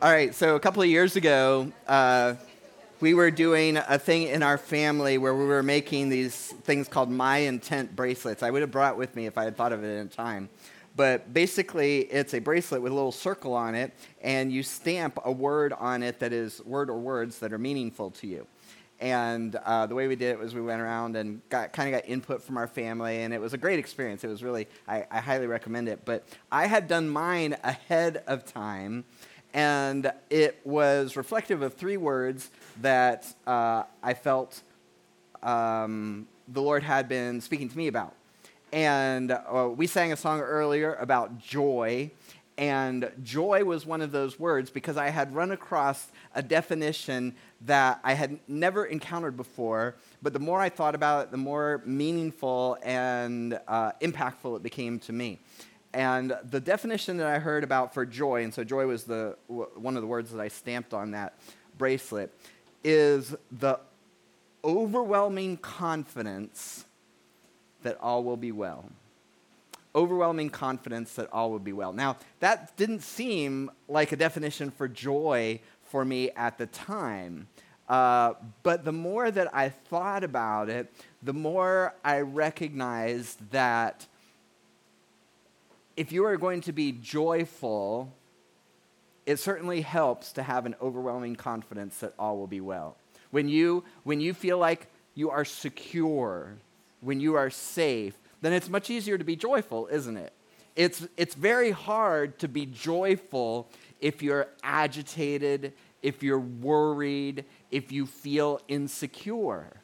All right, so a couple of years ago, uh, we were doing a thing in our family where we were making these things called My Intent bracelets. I would have brought it with me if I had thought of it in time. But basically, it's a bracelet with a little circle on it, and you stamp a word on it that is word or words that are meaningful to you. And uh, the way we did it was we went around and got kind of got input from our family, and it was a great experience. It was really, I, I highly recommend it. But I had done mine ahead of time, and it was reflective of three words that uh, I felt um, the Lord had been speaking to me about. And uh, we sang a song earlier about joy, and joy was one of those words because I had run across a definition that I had never encountered before. But the more I thought about it, the more meaningful and uh, impactful it became to me. And the definition that I heard about for joy, and so joy was the, one of the words that I stamped on that bracelet, is the overwhelming confidence that all will be well. Overwhelming confidence that all will be well. Now, that didn't seem like a definition for joy for me at the time. Uh, but the more that I thought about it, the more I recognized that if you are going to be joyful, it certainly helps to have an overwhelming confidence that all will be well. When you, when you feel like you are secure, when you are safe, then it's much easier to be joyful, isn't it? It's, it's very hard to be joyful if you're agitated, if you're worried, if you feel insecure.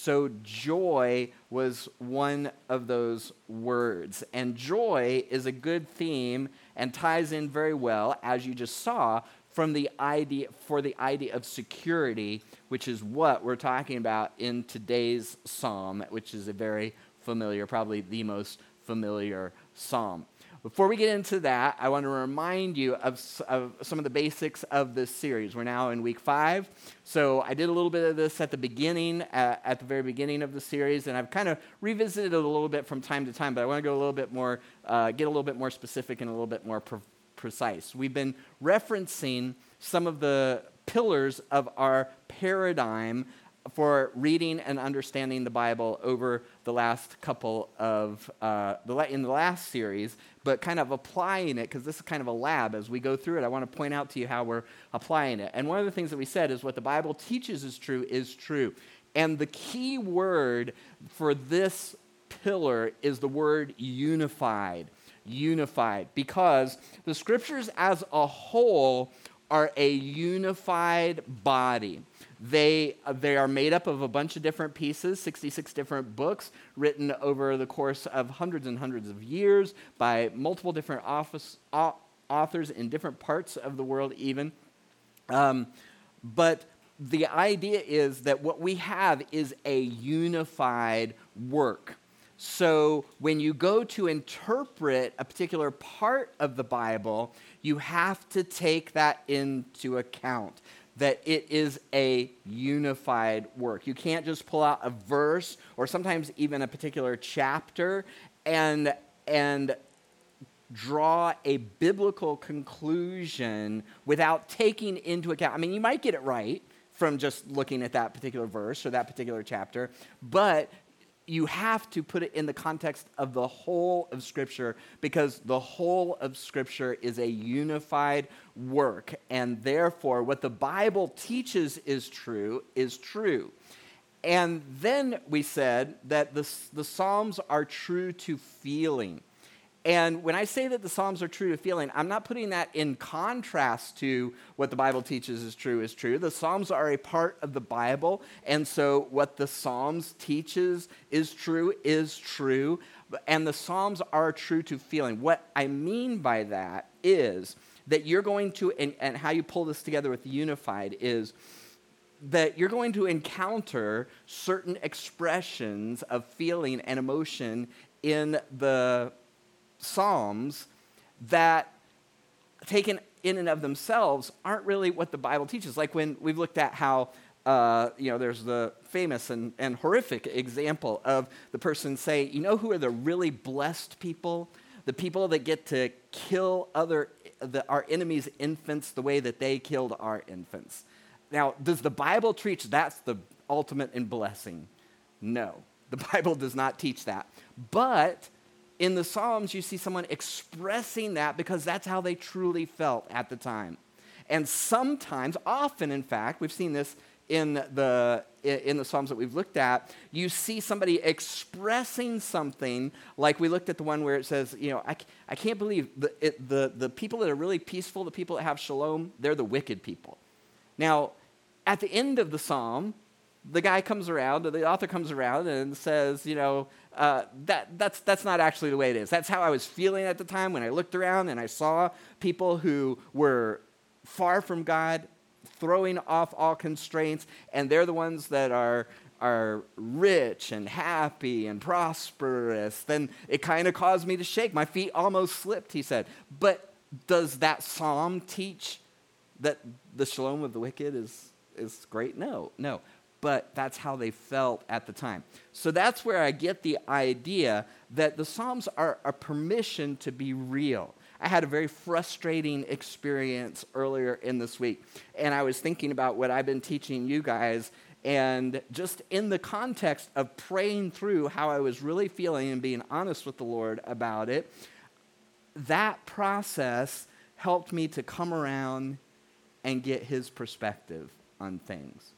So, joy was one of those words. And joy is a good theme and ties in very well, as you just saw, from the idea for the idea of security, which is what we're talking about in today's psalm, which is a very familiar, probably the most familiar psalm. Before we get into that, I want to remind you of, of, some of the basics of this series. We're now in week five. So I did a little bit of this at the beginning, at the very beginning of the series, and I've kind of revisited it a little bit from time to time, but I want to go a little bit more, uh, get a little bit more specific and a little bit more pre- precise. We've been referencing some of the pillars of our paradigm for reading and understanding the Bible over the last couple of, uh, the, in the last series, but kind of applying it, because this is kind of a lab as we go through it. I want to point out to you how we're applying it. And one of the things that we said is what the Bible teaches is true is true. And the key word for this pillar is the word unified. Unified, because the scriptures as a whole are a unified body. They, uh, they are made up of a bunch of different pieces, 66 different books written over the course of hundreds and hundreds of years by multiple different office, authors in different parts of the world, even. Um, but the idea is that what we have is a unified work. So when you go to interpret a particular part of the Bible, you have to take that into account that it is a unified work. You can't just pull out a verse or sometimes even a particular chapter and, and draw a biblical conclusion without taking into account. I mean, you might get it right from just looking at that particular verse or that particular chapter, but you have to put it in the context of the whole of Scripture because the whole of Scripture is a unified work. And therefore, what the Bible teaches is true, is true. And then we said that the, the Psalms are true to feeling. And when I say that the Psalms are true to feeling, I'm not putting that in contrast to what the Bible teaches is true is true. The Psalms are a part of the Bible, and so what the Psalms teaches is true is true, and the Psalms are true to feeling. What I mean by that is that you're going to, and, and how you pull this together with unified is that you're going to encounter certain expressions of feeling and emotion in the Psalms that, taken in and of themselves, aren't really what the Bible teaches. Like when we've looked at how, uh, you know, there's the famous and, and horrific example of the person say, you know who are the really blessed people? the people that get to kill other the, our enemies' infants the way that they killed our infants. Now, does the Bible teach that's the ultimate in blessing? No, the Bible does not teach that. But in the Psalms, you see someone expressing that because that's how they truly felt at the time. And sometimes, often in fact, we've seen this in the, in the Psalms that we've looked at, you see somebody expressing something like we looked at the one where it says, you know, I, I can't believe the, it, the, the people that are really peaceful, the people that have shalom, they're the wicked people. Now, at the end of the psalm, the guy comes around, the author comes around and says, you know, uh, that, that's, that's not actually the way it is. That's how I was feeling at the time when I looked around and I saw people who were far from God, throwing off all constraints, and they're the ones that are, are rich and happy and prosperous. Then it kind of caused me to shake. My feet almost slipped, he said. But does that psalm teach that the shalom of the wicked is, is great? No, no but that's how they felt at the time. So that's where I get the idea that the Psalms are a permission to be real. I had a very frustrating experience earlier in this week, and I was thinking about what I've been teaching you guys, and just in the context of praying through how I was really feeling and being honest with the Lord about it, that process helped me to come around and get His perspective on things.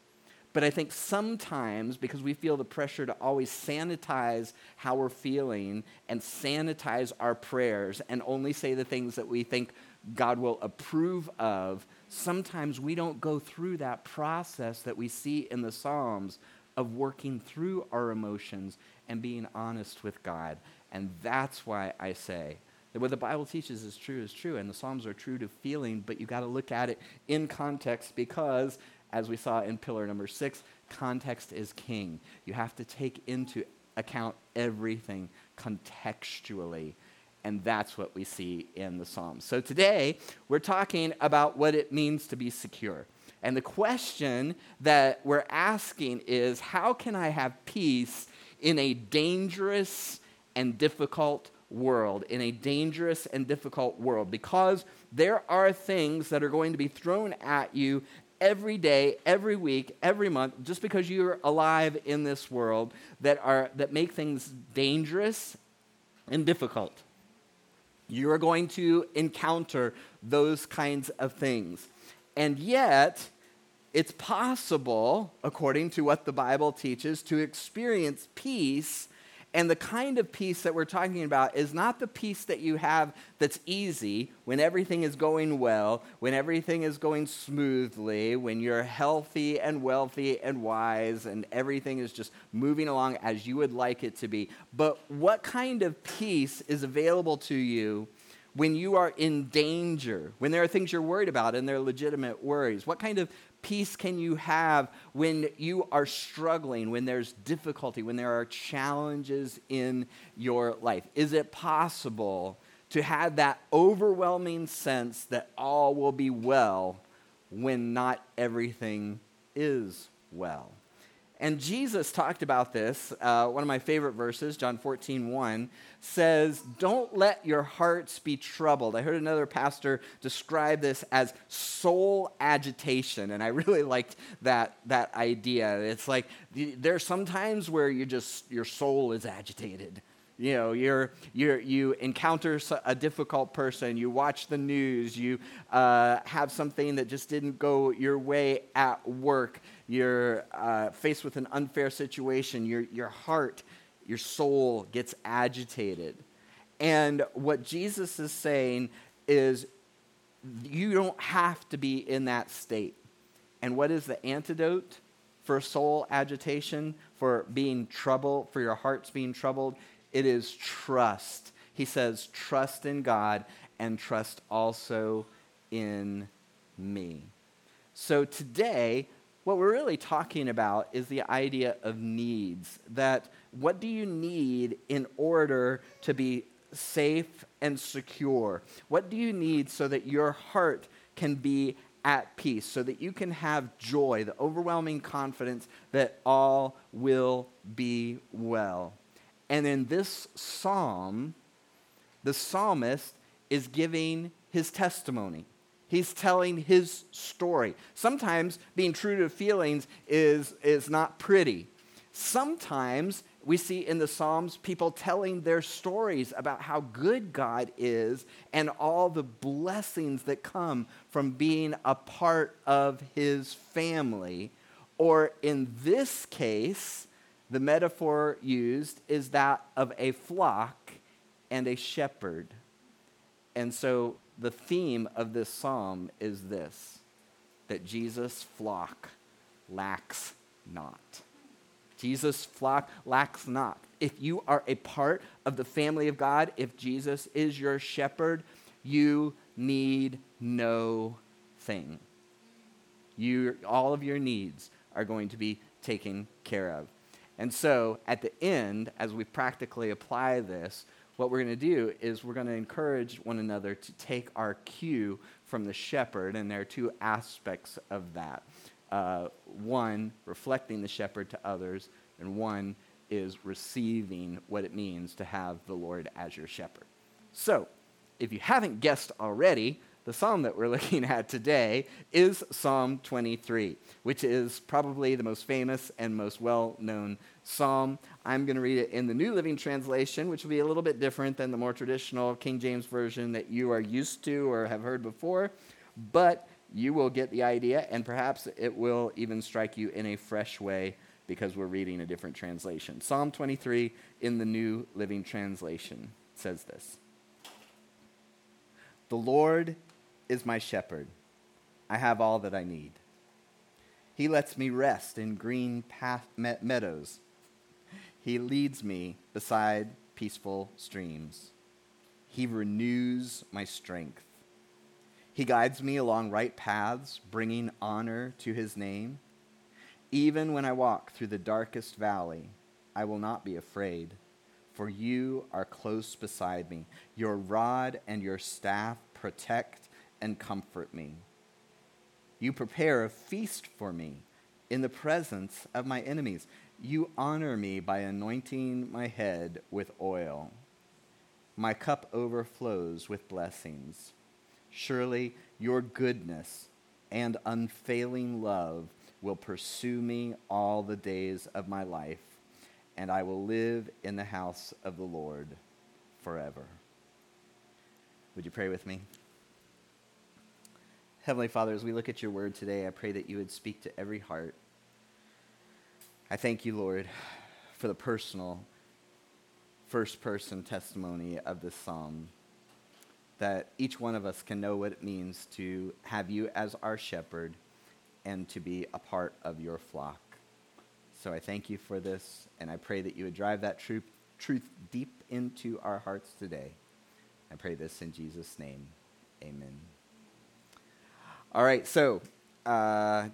But I think sometimes, because we feel the pressure to always sanitize how we're feeling and sanitize our prayers and only say the things that we think God will approve of, sometimes we don't go through that process that we see in the Psalms of working through our emotions and being honest with God. And that's why I say that what the Bible teaches is true is true, and the Psalms are true to feeling, but you got to look at it in context because as we saw in pillar number six, context is king. You have to take into account everything contextually. And that's what we see in the Psalms. So today, we're talking about what it means to be secure. And the question that we're asking is how can I have peace in a dangerous and difficult world? In a dangerous and difficult world. Because there are things that are going to be thrown at you every day, every week, every month, just because you're alive in this world that, are, that make things dangerous and difficult. You're going to encounter those kinds of things. And yet, it's possible, according to what the Bible teaches, to experience peace and the kind of peace that we're talking about is not the peace that you have that's easy when everything is going well, when everything is going smoothly, when you're healthy and wealthy and wise and everything is just moving along as you would like it to be. But what kind of peace is available to you? When you are in danger, when there are things you're worried about and they're legitimate worries, what kind of peace can you have when you are struggling, when there's difficulty, when there are challenges in your life? Is it possible to have that overwhelming sense that all will be well when not everything is well? And Jesus talked about this. Uh, one of my favorite verses, John 14, 1, says, Don't let your hearts be troubled. I heard another pastor describe this as soul agitation, and I really liked that, that idea. It's like there's some times where you just, your soul is agitated. You know, you're, you're, you encounter a difficult person, you watch the news, you uh, have something that just didn't go your way at work you're uh, faced with an unfair situation, your, your heart, your soul gets agitated. And what Jesus is saying is, you don't have to be in that state. And what is the antidote for soul agitation, for being troubled, for your hearts being troubled? It is trust. He says, trust in God and trust also in me. So today, what we're really talking about is the idea of needs. That what do you need in order to be safe and secure? What do you need so that your heart can be at peace, so that you can have joy, the overwhelming confidence that all will be well? And in this psalm, the psalmist is giving his testimony. He's telling his story. Sometimes being true to feelings is, is not pretty. Sometimes we see in the Psalms people telling their stories about how good God is and all the blessings that come from being a part of his family. Or in this case, the metaphor used is that of a flock and a shepherd. And so the theme of this psalm is this that Jesus' flock lacks not. Jesus' flock lacks not. If you are a part of the family of God, if Jesus is your shepherd, you need no thing. You, all of your needs are going to be taken care of. And so at the end, as we practically apply this, what we're going to do is we're going to encourage one another to take our cue from the shepherd, and there are two aspects of that. Uh, one, reflecting the shepherd to others, and one is receiving what it means to have the Lord as your shepherd. So, if you haven't guessed already, the psalm that we're looking at today is Psalm 23, which is probably the most famous and most well known psalm. I'm going to read it in the New Living Translation, which will be a little bit different than the more traditional King James Version that you are used to or have heard before, but you will get the idea, and perhaps it will even strike you in a fresh way because we're reading a different translation. Psalm 23 in the New Living Translation says this The Lord is my shepherd. I have all that I need. He lets me rest in green path meadows. He leads me beside peaceful streams. He renews my strength. He guides me along right paths, bringing honor to his name. Even when I walk through the darkest valley, I will not be afraid, for you are close beside me. Your rod and your staff protect and comfort me. You prepare a feast for me in the presence of my enemies. You honor me by anointing my head with oil. My cup overflows with blessings. Surely your goodness and unfailing love will pursue me all the days of my life, and I will live in the house of the Lord forever. Would you pray with me? Heavenly Father, as we look at your word today, I pray that you would speak to every heart. I thank you, Lord, for the personal, first person testimony of this psalm. That each one of us can know what it means to have you as our shepherd and to be a part of your flock. So I thank you for this, and I pray that you would drive that truth, truth deep into our hearts today. I pray this in Jesus' name. Amen. All right, so uh,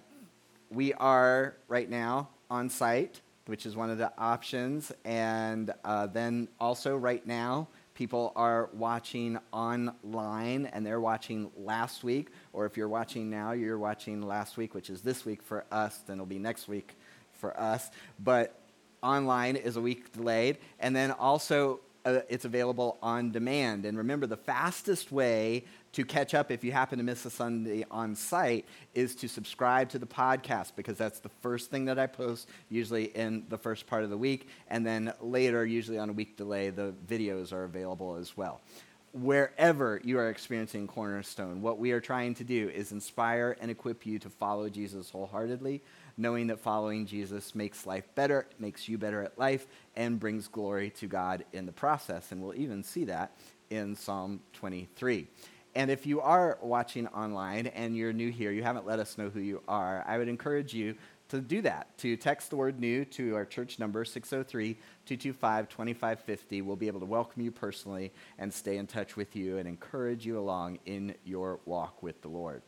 we are right now on site, which is one of the options. And uh, then also, right now, people are watching online and they're watching last week. Or if you're watching now, you're watching last week, which is this week for us, then it'll be next week for us. But online is a week delayed. And then also, uh, it's available on demand. And remember, the fastest way to catch up if you happen to miss a Sunday on site is to subscribe to the podcast because that's the first thing that I post, usually in the first part of the week. And then later, usually on a week delay, the videos are available as well. Wherever you are experiencing Cornerstone, what we are trying to do is inspire and equip you to follow Jesus wholeheartedly, knowing that following Jesus makes life better, makes you better at life, and brings glory to God in the process. And we'll even see that in Psalm 23. And if you are watching online and you're new here, you haven't let us know who you are, I would encourage you to do that, to text the word new to our church number, 603 225 2550. We'll be able to welcome you personally and stay in touch with you and encourage you along in your walk with the Lord.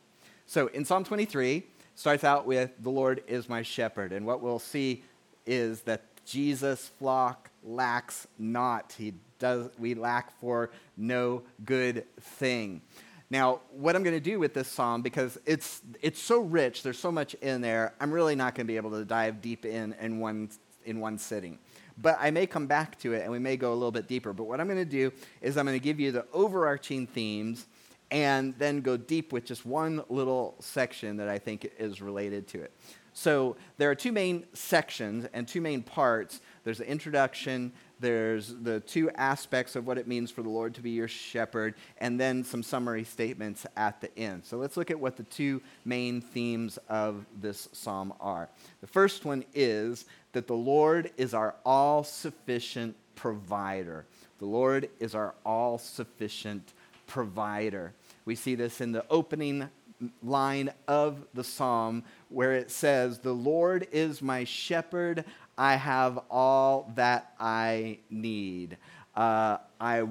So in Psalm 23, starts out with, The Lord is my shepherd. And what we'll see is that Jesus' flock lacks not. He does, we lack for no good thing. Now, what I'm going to do with this psalm, because it's, it's so rich, there's so much in there, I'm really not going to be able to dive deep in in one, in one sitting. but I may come back to it and we may go a little bit deeper. But what I'm going to do is I'm going to give you the overarching themes and then go deep with just one little section that I think is related to it. So there are two main sections and two main parts. There's the introduction, there's the two aspects of what it means for the Lord to be your shepherd, and then some summary statements at the end. So let's look at what the two main themes of this psalm are. The first one is that the Lord is our all sufficient provider. The Lord is our all sufficient provider. We see this in the opening line of the psalm where it says, The Lord is my shepherd, I have all that I need. Uh, I,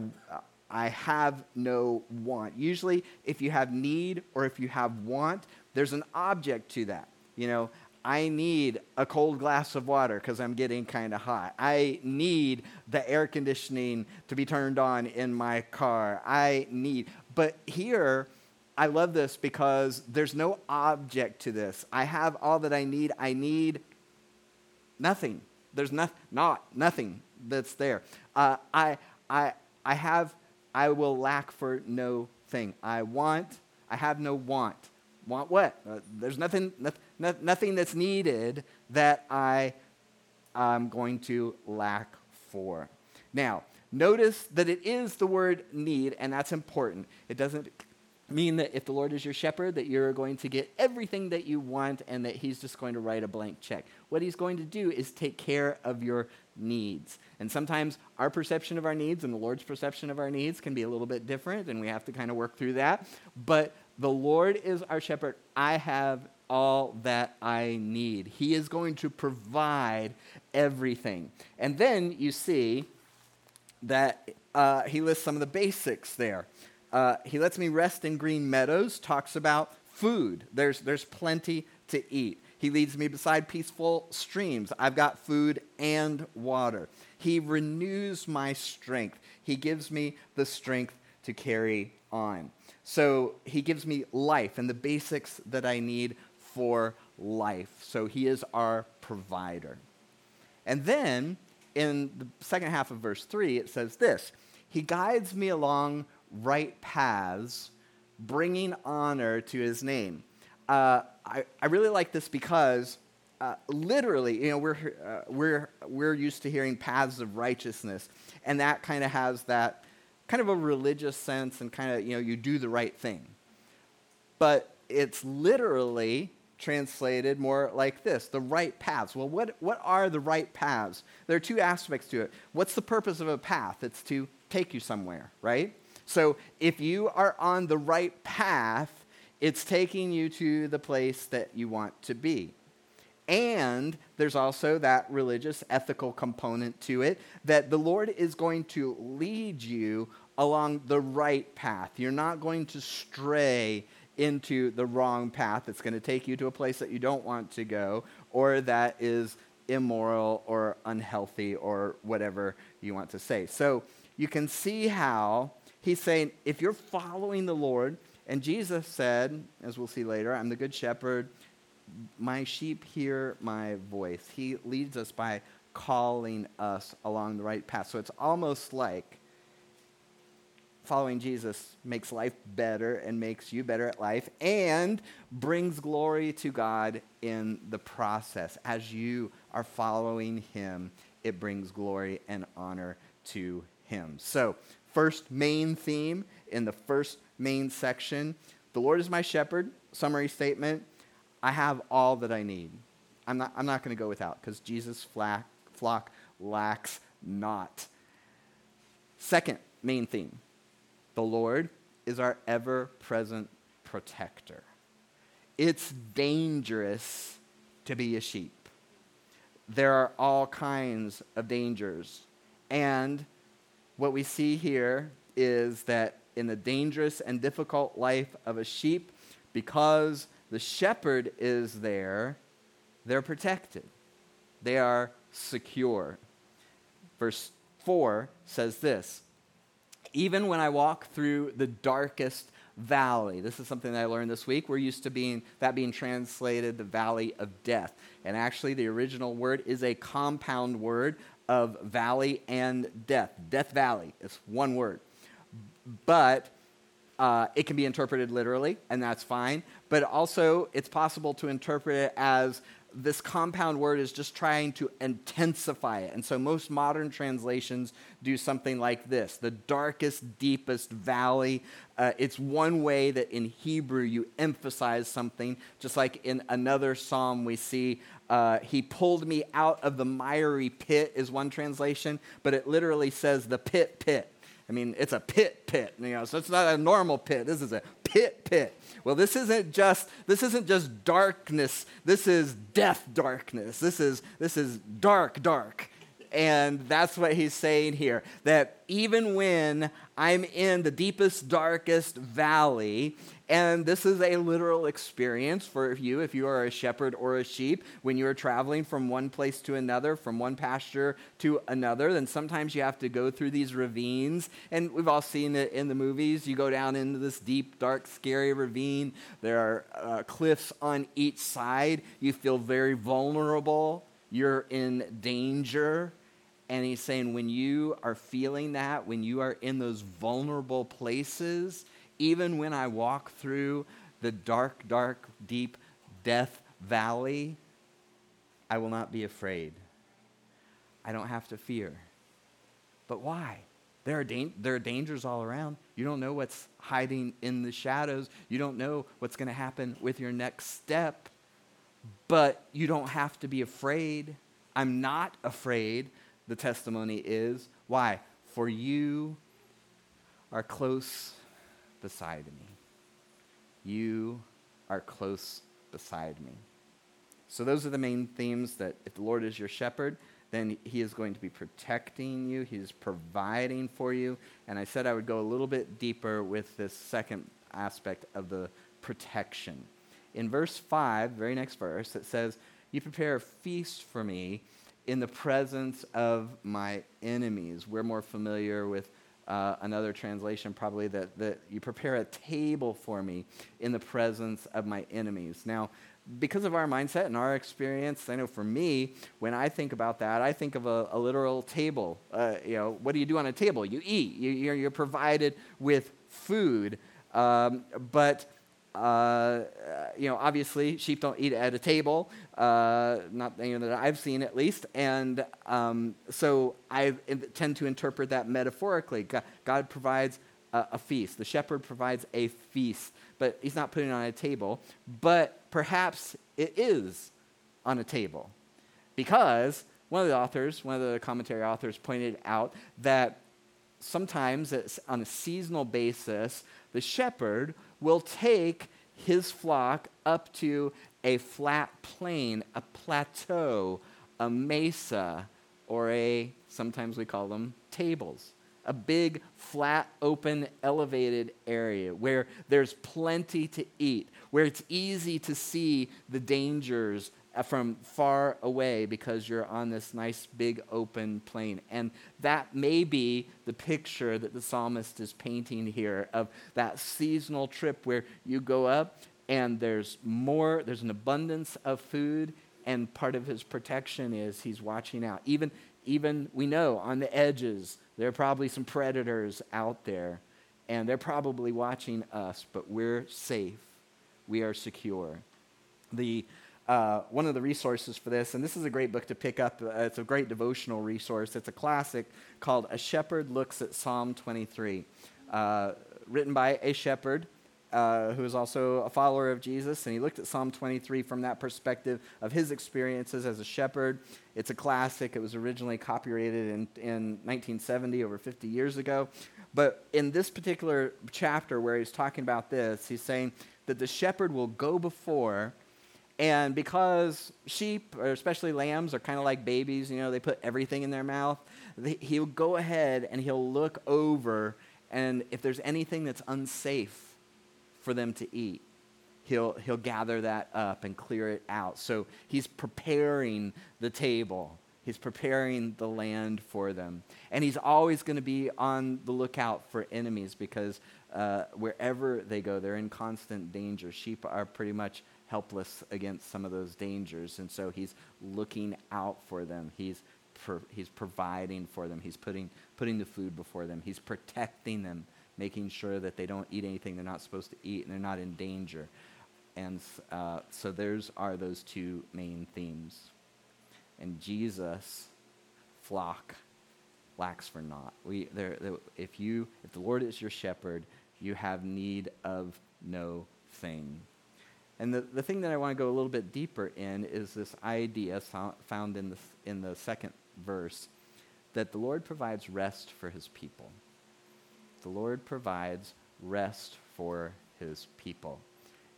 I have no want. Usually, if you have need or if you have want, there's an object to that. You know, I need a cold glass of water because I'm getting kind of hot. I need the air conditioning to be turned on in my car. I need, but here, I love this because there's no object to this. I have all that I need. I need nothing. There's not, not nothing that's there. Uh, I, I, I have, I will lack for no thing. I want, I have no want. Want what? Uh, there's nothing, no, nothing that's needed that I am going to lack for. Now, notice that it is the word need, and that's important. It doesn't mean that if the Lord is your shepherd, that you're going to get everything that you want and that He's just going to write a blank check. What He's going to do is take care of your needs. And sometimes our perception of our needs and the Lord's perception of our needs can be a little bit different, and we have to kind of work through that. But the Lord is our shepherd. I have all that I need. He is going to provide everything. And then you see that uh, he lists some of the basics there. Uh, he lets me rest in green meadows, talks about food. There's, there's plenty to eat. He leads me beside peaceful streams. I've got food and water. He renews my strength. He gives me the strength to carry on. So he gives me life and the basics that I need for life. So he is our provider. And then in the second half of verse 3, it says this He guides me along right paths, bringing honor to his name. Uh, I, I really like this because uh, literally, you know, we're, uh, we're, we're used to hearing paths of righteousness, and that kind of has that kind of a religious sense and kind of, you know, you do the right thing. But it's literally translated more like this the right paths. Well, what, what are the right paths? There are two aspects to it. What's the purpose of a path? It's to take you somewhere, right? So if you are on the right path, it's taking you to the place that you want to be. And there's also that religious, ethical component to it that the Lord is going to lead you along the right path. You're not going to stray into the wrong path that's going to take you to a place that you don't want to go or that is immoral or unhealthy or whatever you want to say. So you can see how he's saying if you're following the Lord, and Jesus said, as we'll see later, I'm the good shepherd, my sheep hear my voice. He leads us by calling us along the right path. So it's almost like following Jesus makes life better and makes you better at life and brings glory to God in the process. As you are following Him, it brings glory and honor to Him. So, first main theme in the first main section the Lord is my shepherd. Summary statement I have all that I need. I'm not, I'm not going to go without because Jesus' flock, flock lacks not. Second main theme the Lord is our ever present protector. It's dangerous to be a sheep. There are all kinds of dangers. And what we see here is that in the dangerous and difficult life of a sheep, because the shepherd is there, they're protected. They are secure. Verse 4 says this even when I walk through the darkest valley. This is something that I learned this week. We're used to being that being translated the valley of death. And actually the original word is a compound word of valley and death. Death Valley It's one word. But uh, it can be interpreted literally, and that's fine. But also, it's possible to interpret it as this compound word is just trying to intensify it. And so most modern translations do something like this the darkest, deepest valley. Uh, it's one way that in Hebrew you emphasize something, just like in another psalm we see. Uh, he pulled me out of the miry pit, is one translation, but it literally says the pit, pit. I mean, it's a pit pit, you know, so it's not a normal pit. This is a pit pit. Well, this isn't just this isn't just darkness. This is death darkness. This is this is dark dark. And that's what he's saying here that even when I'm in the deepest, darkest valley, and this is a literal experience for you if you are a shepherd or a sheep. When you are traveling from one place to another, from one pasture to another, then sometimes you have to go through these ravines. And we've all seen it in the movies. You go down into this deep, dark, scary ravine. There are uh, cliffs on each side. You feel very vulnerable. You're in danger. And he's saying, when you are feeling that, when you are in those vulnerable places, even when I walk through the dark, dark, deep death valley, I will not be afraid. I don't have to fear. But why? There are, da- there are dangers all around. You don't know what's hiding in the shadows. You don't know what's going to happen with your next step. But you don't have to be afraid. I'm not afraid, the testimony is. Why? For you are close beside me. You are close beside me. So, those are the main themes that if the Lord is your shepherd, then he is going to be protecting you, he's providing for you. And I said I would go a little bit deeper with this second aspect of the protection. In verse 5, very next verse, it says, You prepare a feast for me in the presence of my enemies. We're more familiar with uh, another translation probably that, that you prepare a table for me in the presence of my enemies. Now, because of our mindset and our experience, I know for me, when I think about that, I think of a, a literal table. Uh, you know, what do you do on a table? You eat. You, you're, you're provided with food. Um, but uh, you know, obviously, sheep don't eat at a table, uh, not you know, that I've seen at least. And um, so I tend to interpret that metaphorically. God, provides a, a, feast, the shepherd provides a feast, but he's not putting it on a table. But perhaps it is on a table. Because one of the authors, one of the commentary authors, pointed out that sometimes on a seasonal basis, the shepherd will take his flock up to a flat plain, a plateau, a mesa, or a, sometimes we call them tables, a big, flat, open, elevated area where there's plenty to eat, where it's easy to see the dangers Uh, from far away because you're on this nice big open plain. And that may be the picture that the psalmist is painting here of that seasonal trip where you go up and there's more, there's an abundance of food, and part of his protection is he's watching out. Even, even we know on the edges, there are probably some predators out there, and they're probably watching us, but we're safe. We are secure. The uh, one of the resources for this, and this is a great book to pick up. Uh, it's a great devotional resource. It's a classic called A Shepherd Looks at Psalm 23, uh, written by a shepherd uh, who is also a follower of Jesus, and he looked at Psalm 23 from that perspective of his experiences as a shepherd. It's a classic. It was originally copyrighted in, in 1970, over 50 years ago. But in this particular chapter where he's talking about this, he's saying that the shepherd will go before and because sheep, or especially lambs, are kind of like babies, you know, they put everything in their mouth, he'll go ahead and he'll look over, and if there's anything that's unsafe for them to eat, he'll, he'll gather that up and clear it out. So he's preparing the table. He's preparing the land for them. And he's always going to be on the lookout for enemies because uh, wherever they go, they're in constant danger. Sheep are pretty much helpless against some of those dangers. And so he's looking out for them. He's pro- he's providing for them. He's putting, putting the food before them. He's protecting them, making sure that they don't eat anything they're not supposed to eat and they're not in danger. And uh, so there's are those two main themes. And Jesus, flock, lacks for naught. We, there, if, you, if the Lord is your shepherd, you have need of no thing. And the, the thing that I want to go a little bit deeper in is this idea found in the, in the second verse that the Lord provides rest for his people. The Lord provides rest for his people.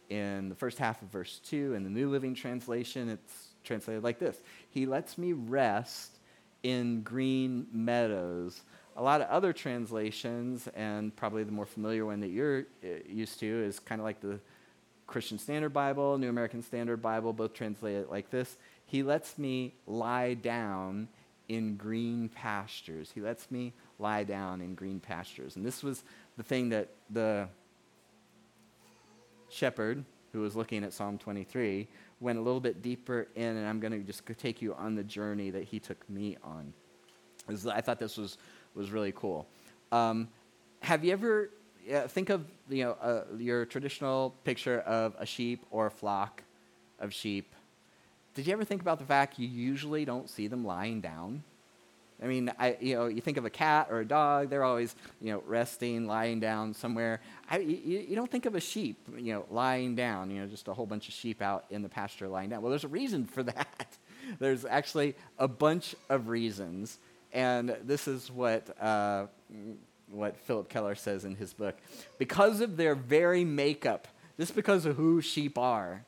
In the first half of verse 2, in the New Living Translation, it's translated like this He lets me rest in green meadows. A lot of other translations, and probably the more familiar one that you're uh, used to, is kind of like the Christian Standard Bible, New American Standard Bible, both translate it like this He lets me lie down in green pastures. He lets me lie down in green pastures. And this was the thing that the shepherd who was looking at Psalm 23 went a little bit deeper in, and I'm going to just take you on the journey that he took me on. I thought this was, was really cool. Um, have you ever yeah, think of you know uh, your traditional picture of a sheep or a flock of sheep. Did you ever think about the fact you usually don't see them lying down? I mean, I, you know, you think of a cat or a dog; they're always, you know, resting, lying down somewhere. I, you, you, don't think of a sheep, you know, lying down. You know, just a whole bunch of sheep out in the pasture lying down. Well, there's a reason for that. there's actually a bunch of reasons, and this is what uh, what Phillip Keller says in his book. Because of their very makeup, just because of who sheep are,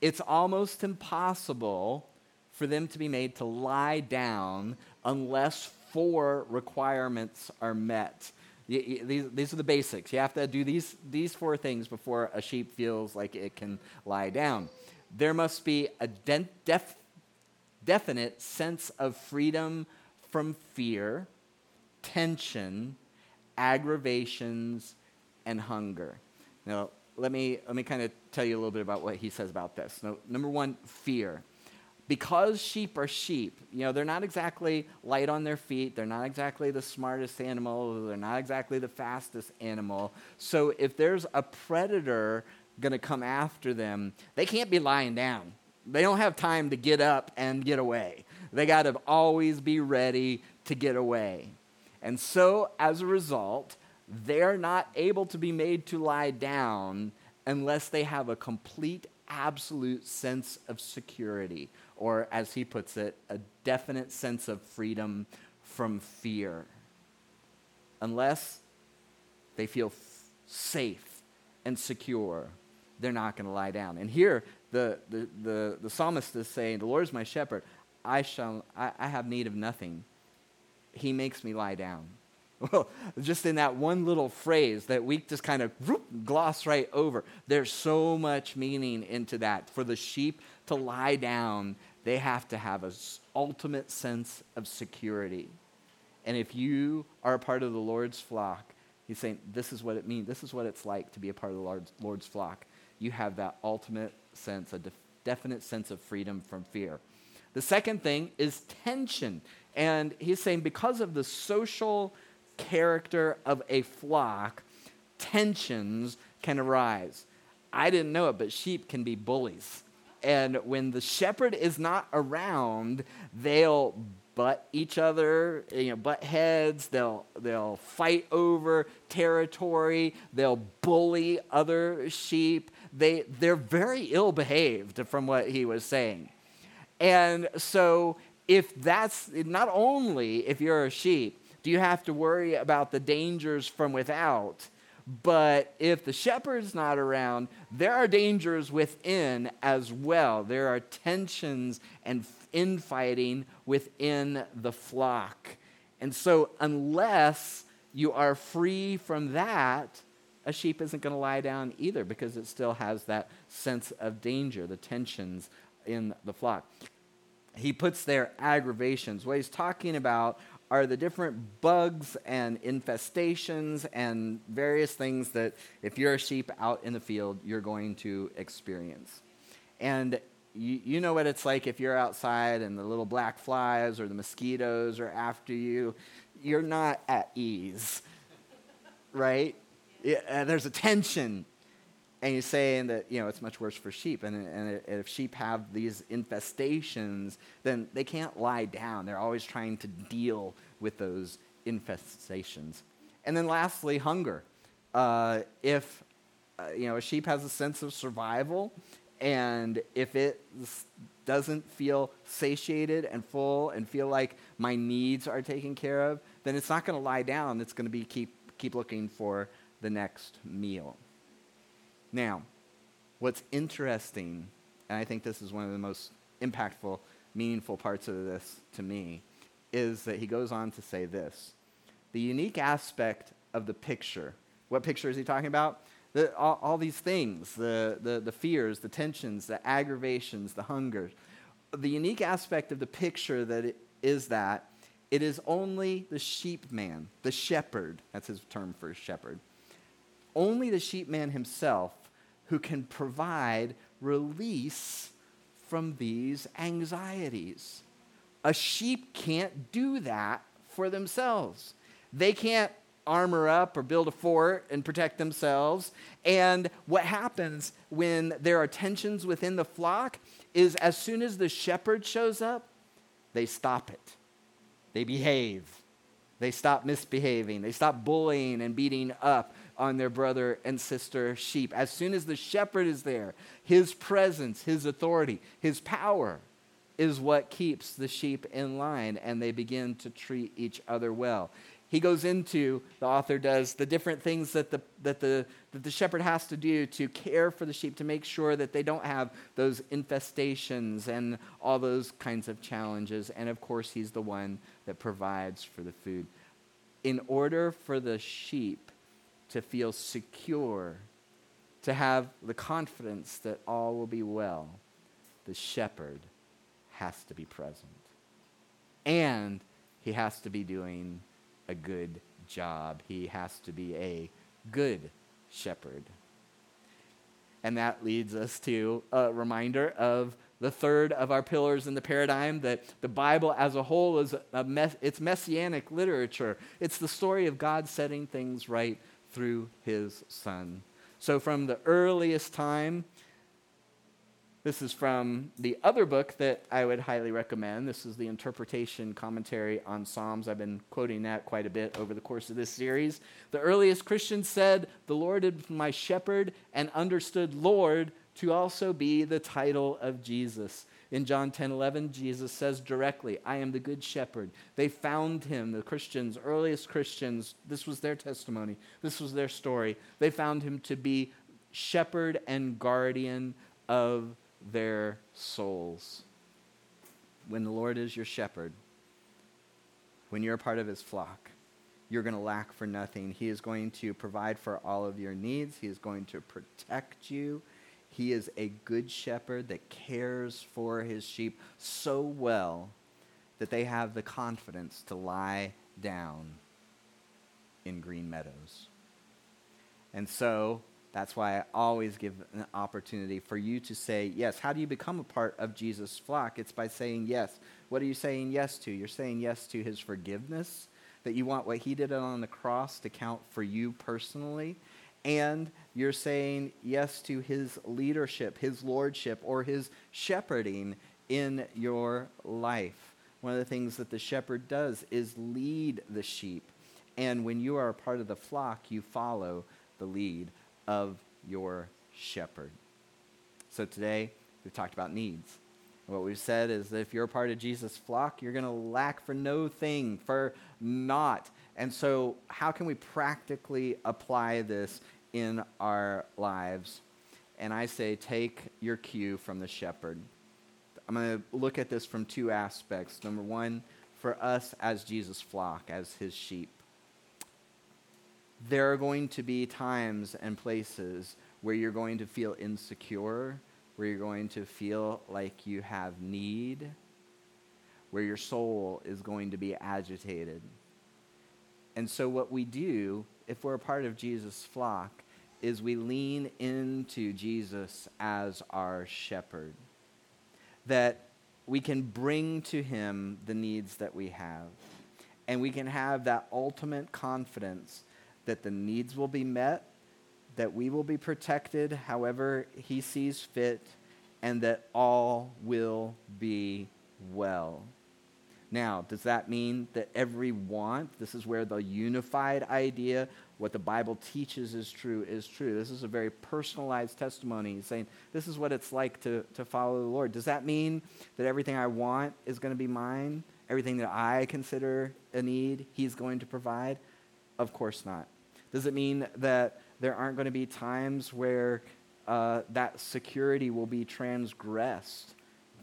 it's almost impossible for them to be made to lie down unless four requirements are met. These, these are the basics. You have to do these, these four things before a sheep feels like it can lie down. There must be a de- def- definite sense of freedom from fear, tension, aggravations, and hunger. Now, let me, let me kind of tell you a little bit about what he says about this. Now, number one, fear. Because sheep are sheep, you know, they're not exactly light on their feet, they're not exactly the smartest animal, they're not exactly the fastest animal. So if there's a predator going to come after them, they can't be lying down. They don't have time to get up and get away. They got to always be ready to get away. And so, as a result, they're not able to be made to lie down unless they have a complete, absolute sense of security, or as he puts it, a definite sense of freedom from fear. Unless they feel f- safe and secure, they're not going to lie down. And here, the, the, the, the, psalmist is saying, The Lord is my shepherd. I, shall, I, I have need of nothing he makes me lie down. Well, just in that one little phrase that we just kind of whoop, gloss right over, there's so much meaning into that. For the sheep to lie down, they have to have an ultimate sense of security. And if you are a part of the Lord's flock, he's saying, this is what it means. This is what it's like to be a part of the Lord's, Lord's flock. You have that ultimate sense, a def- definite sense of freedom from fear. The second thing is tension. And he's saying because of the social character of a flock, tensions can arise. I didn't know it, but sheep can be bullies. And when the shepherd is not around, they'll butt each other, you know, butt heads, they'll, they'll fight over territory, they'll bully other sheep. They, they're very ill behaved, from what he was saying. And so if that's not only if you're a sheep, do you have to worry about the dangers from without, but if the shepherd's not around, there are dangers within as well. There are tensions and infighting within the flock. And so, unless you are free from that, a sheep isn't going to lie down either because it still has that sense of danger, the tensions in the flock he puts there aggravations. What he's talking about are the different bugs and infestations and various things that if you're a sheep out in the field, you're going to experience. And you, you know what it's like if you're outside and the little black flies or the mosquitoes are after you. You're not at ease, right? Yeah, there's a tension. And he's saying that, you know, it's much worse for sheep. And, and if sheep have these infestations, then they can't lie down. They're always trying to deal with those infestations. And then lastly, hunger. Uh, if, uh, you know, a sheep has a sense of survival, and if it doesn't feel satiated and full and feel like my needs are taken care of, then it's not going to lie down. It's going to be keep, keep looking for the next meal. Now, what's interesting, and I think this is one of the most impactful, meaningful parts of this to me, is that he goes on to say this. The unique aspect of the picture, what picture is he talking about? The, all, all, these things the, the, the fears, the tensions, the aggravations, the hunger. The unique aspect of the picture that is that it is only the sheep man, the shepherd, that's his term for shepherd, only the sheep man himself who can provide release from these anxieties. A sheep can't do that for themselves. They can't armor up or build a fort and protect themselves. And what happens when there are tensions within the flock is as soon as the shepherd shows up, they stop it. They behave. They stop misbehaving. They stop bullying and beating up on their brother and sister sheep. As soon as the shepherd is there, his presence, his authority, his power is what keeps the sheep in line and they begin to treat each other well he goes into, the author does, the different things that the, that, the, that the shepherd has to do to care for the sheep, to make sure that they don't have those infestations and all those kinds of challenges. And of course, he's the one that provides for the food. In order for the sheep to feel secure, to have the confidence that all will be well, the shepherd has to be present. And he has to be doing a good job. He has to be a good shepherd. And that leads us to a reminder of the third of our pillars in the paradigm that the Bible as a whole is a mess, it's messianic literature. It's the story of God setting things right through his son. So from the earliest time this is from the other book that I would highly recommend. This is the interpretation commentary on Psalms. I've been quoting that quite a bit over the course of this series. The earliest Christians said, The Lord is my shepherd, and understood Lord to also be the title of Jesus. In John 10 11, Jesus says directly, I am the good shepherd. They found him, the Christians, earliest Christians, this was their testimony, this was their story. They found him to be shepherd and guardian of their souls. When the Lord is your shepherd, when you're a part of his flock, you're going to lack for nothing. He is going to provide for all of your needs, he is going to protect you. He is a good shepherd that cares for his sheep so well that they have the confidence to lie down in green meadows. And so, that's why I always give an opportunity for you to say yes. How do you become a part of Jesus' flock? It's by saying yes. What are you saying yes to? You're saying yes to his forgiveness, that you want what he did on the cross to count for you personally. And you're saying yes to his leadership, his lordship, or his shepherding in your life. One of the things that the shepherd does is lead the sheep. And when you are a part of the flock, you follow the lead of your shepherd. So today, we've talked about needs. What we've said is that if you're a part of Jesus' flock, you're going to lack for no thing, for naught. And so, how can we practically apply this in our lives? And I say, take your cue from the shepherd. I'm going to look at this from two aspects. Number one, for us as Jesus' flock, as his sheep there are going to be times and places where you're going to feel insecure, where you're going to feel like you have need, where your soul is going to be agitated. And so, what we do, if we're a part of Jesus' flock, is we lean into Jesus as our shepherd. that we can bring to Him the needs that we have. And we can have that ultimate confidence that the needs will be met, that we will be protected however He sees fit, and that all will be well. Now, does that mean that every want, this is where the unified idea, what the Bible teaches is true, is true? This is a very personalized testimony saying, this is what it's like to, to follow the Lord. Does that mean that everything I want is going to be mine? Everything that I consider a need, He's going to provide? Of course not. Does it mean that there aren't going to be times where uh, that security will be transgressed,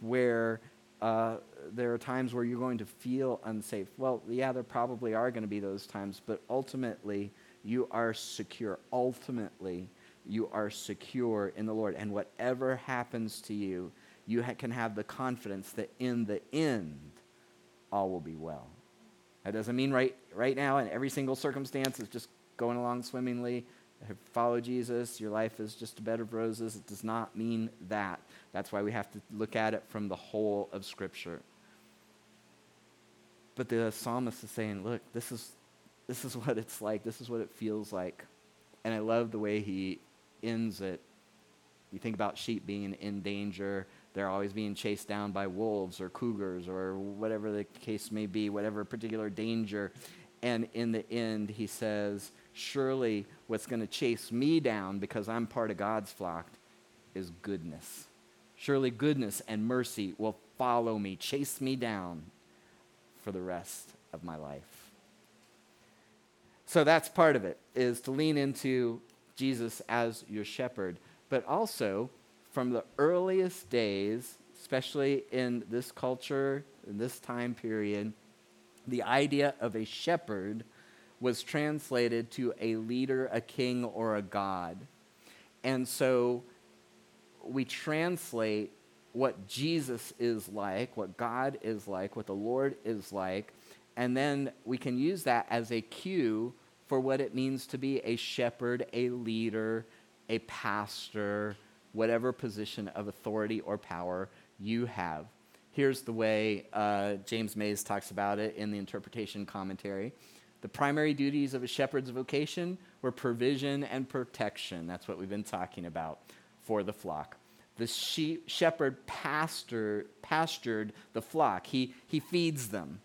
where uh, there are times where you're going to feel unsafe. Well, yeah, there probably are going to be those times, but ultimately, you are secure. Ultimately, you are secure in the Lord. And whatever happens to you, you ha- can have the confidence that in the end, all will be well. That doesn't mean right, right now, in every single circumstance, is just going along swimmingly follow Jesus, your life is just a bed of roses. It does not mean that. That's why we have to look at it from the whole of Scripture. But the psalmist is saying, look, this is, this is what it's like. This is what it feels like. And I love the way he ends it. You think about sheep being in danger. They're always being chased down by wolves or cougars or whatever the case may be, whatever particular danger. And in the end, he says, Surely what's going to chase me down because I'm part of God's flock is goodness. Surely goodness and mercy will follow me, chase me down for the rest of my life. So that's part of it, is to lean into Jesus as your shepherd. But also, from the earliest days, especially in this culture, in this time period, the idea of a shepherd was translated to a leader, a king, or a god. And so we translate what Jesus is like, what God is like, what the Lord is like, and then we can use that as a cue for what it means to be a shepherd, a leader, a pastor, whatever position of authority or power you have. Here's the way uh, James Mays talks about it in the interpretation commentary. The primary duties of a shepherd's vocation were provision and protection. That's what we've been talking about for the flock. The sheep, shepherd pastor, pastured the flock, he, he feeds them.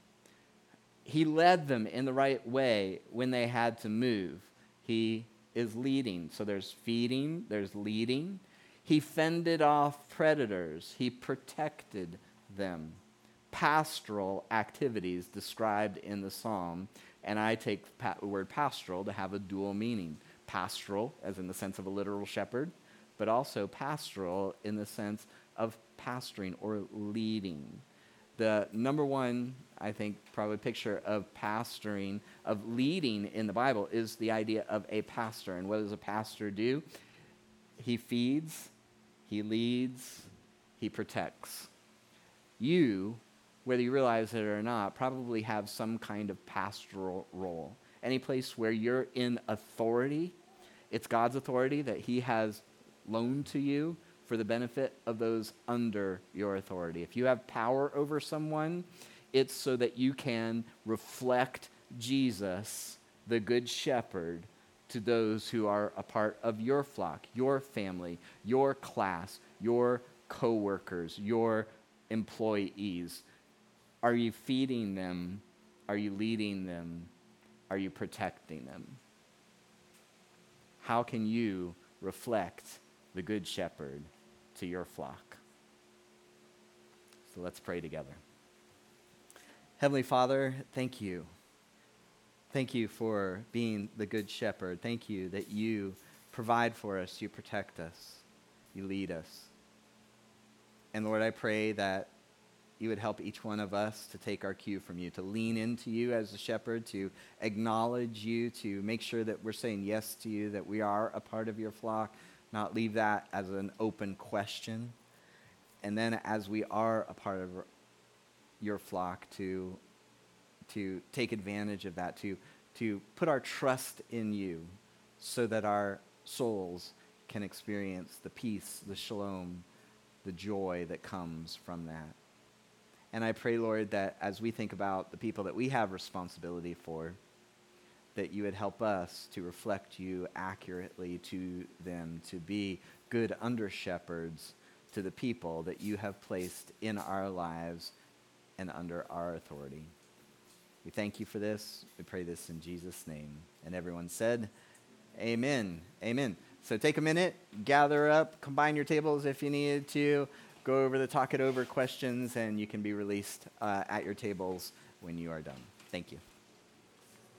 He led them in the right way when they had to move. He is leading. So there's feeding, there's leading. He fended off predators, he protected them. Pastoral activities described in the psalm and I take the word pastoral to have a dual meaning pastoral, as in the sense of a literal shepherd, but also pastoral in the sense of pastoring or leading. The number one, I think, probably picture of pastoring, of leading in the Bible is the idea of a pastor. And what does a pastor do? He feeds, he leads, he protects. You whether you realize it or not, probably have some kind of pastoral role. Any place where you're in authority, it's God's authority that He has loaned to you for the benefit of those under your authority. If you have power over someone, it's so that you can reflect Jesus, the Good Shepherd, to those who are a part of your flock, your family, your class, your coworkers, your employees. Are you feeding them? Are you leading them? Are you protecting them? How can you reflect the Good Shepherd to your flock? So let's pray together. Heavenly Father, thank you. Thank you for being the Good Shepherd. Thank you that you provide for us, you protect us, you lead us. And Lord, I pray that you would help each one of us to take our cue from you, to lean into you as a shepherd, to acknowledge you, to make sure that we're saying yes to you, that we are a part of your flock, not leave that as an open question. And then as we are a part of your flock, to, to take advantage of that, to, to put our trust in you so that our souls can experience the peace, the shalom, the joy that comes from that. And I pray, Lord, that as we think about the people that we have responsibility for, that you would help us to reflect you accurately to them, to be good under shepherds to the people that you have placed in our lives and under our authority. We thank you for this. We pray this in Jesus' name. And everyone said, Amen. Amen. So take a minute, gather up, combine your tables if you needed to, go over the talk it over questions, and you can be released uh, at your tables when you are done. Thank you.